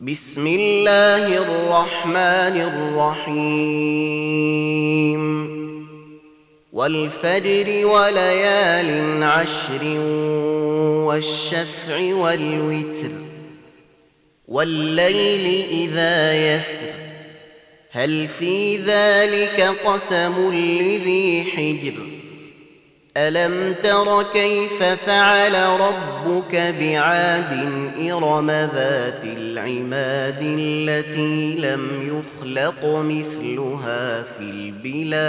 بسم الله الرحمن الرحيم. والفجر وليال عشر والشفع والوتر والليل إذا يسر. هل في ذلك قسم لذي حجر؟ ألم تر كيف فعل ربك بعاد إرم ذات العماد التي لم يخلق مثلها في البلاد؟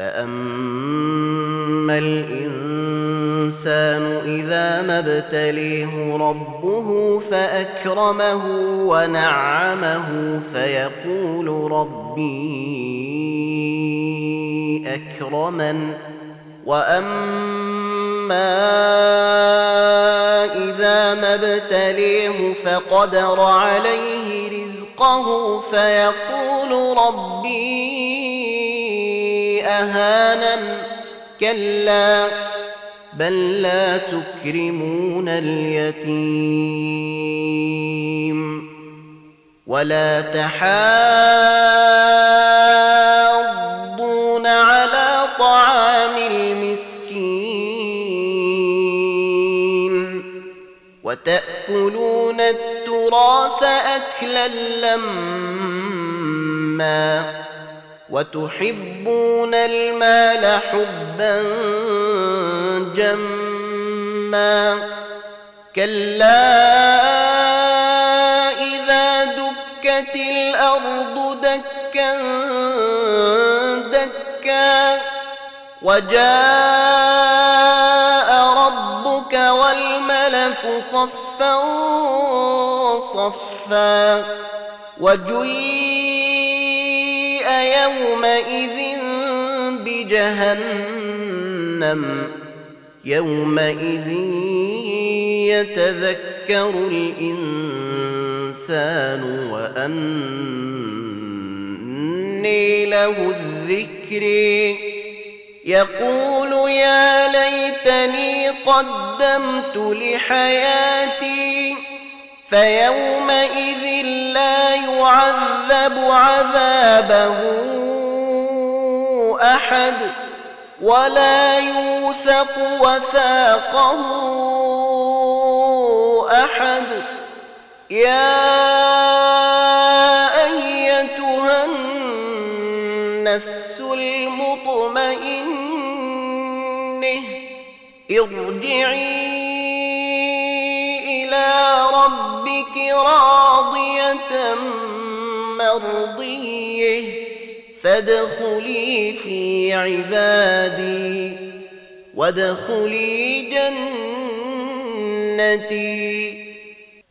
فاما الانسان اذا ما ابتليه ربه فاكرمه ونعمه فيقول ربي اكرمن واما اذا ما ابتليه فقدر عليه رزقه فيقول ربي اهانن كلا بل لا تكرمون اليتيم. ولا تحاضون على طعام المسكين. وتأكلون التراث أكلا لما وتحبون المال حبا جما كلا إذا دكت الأرض دكا دكا وجاء ربك والملك صفا صفا وجيء يومئذ بجهنم يومئذ يتذكر الإنسان وأني له الذكر. يقول يا ليتني قدمت لحياتي فيومئذ لا يعذب عذابه أحد ولا يوثق وثاقه أحد. يا أيتها النفس المطمئنة ارجعي إلى ربك راضية مرضيه فادخلي في عبادي. وادخلي جنتي.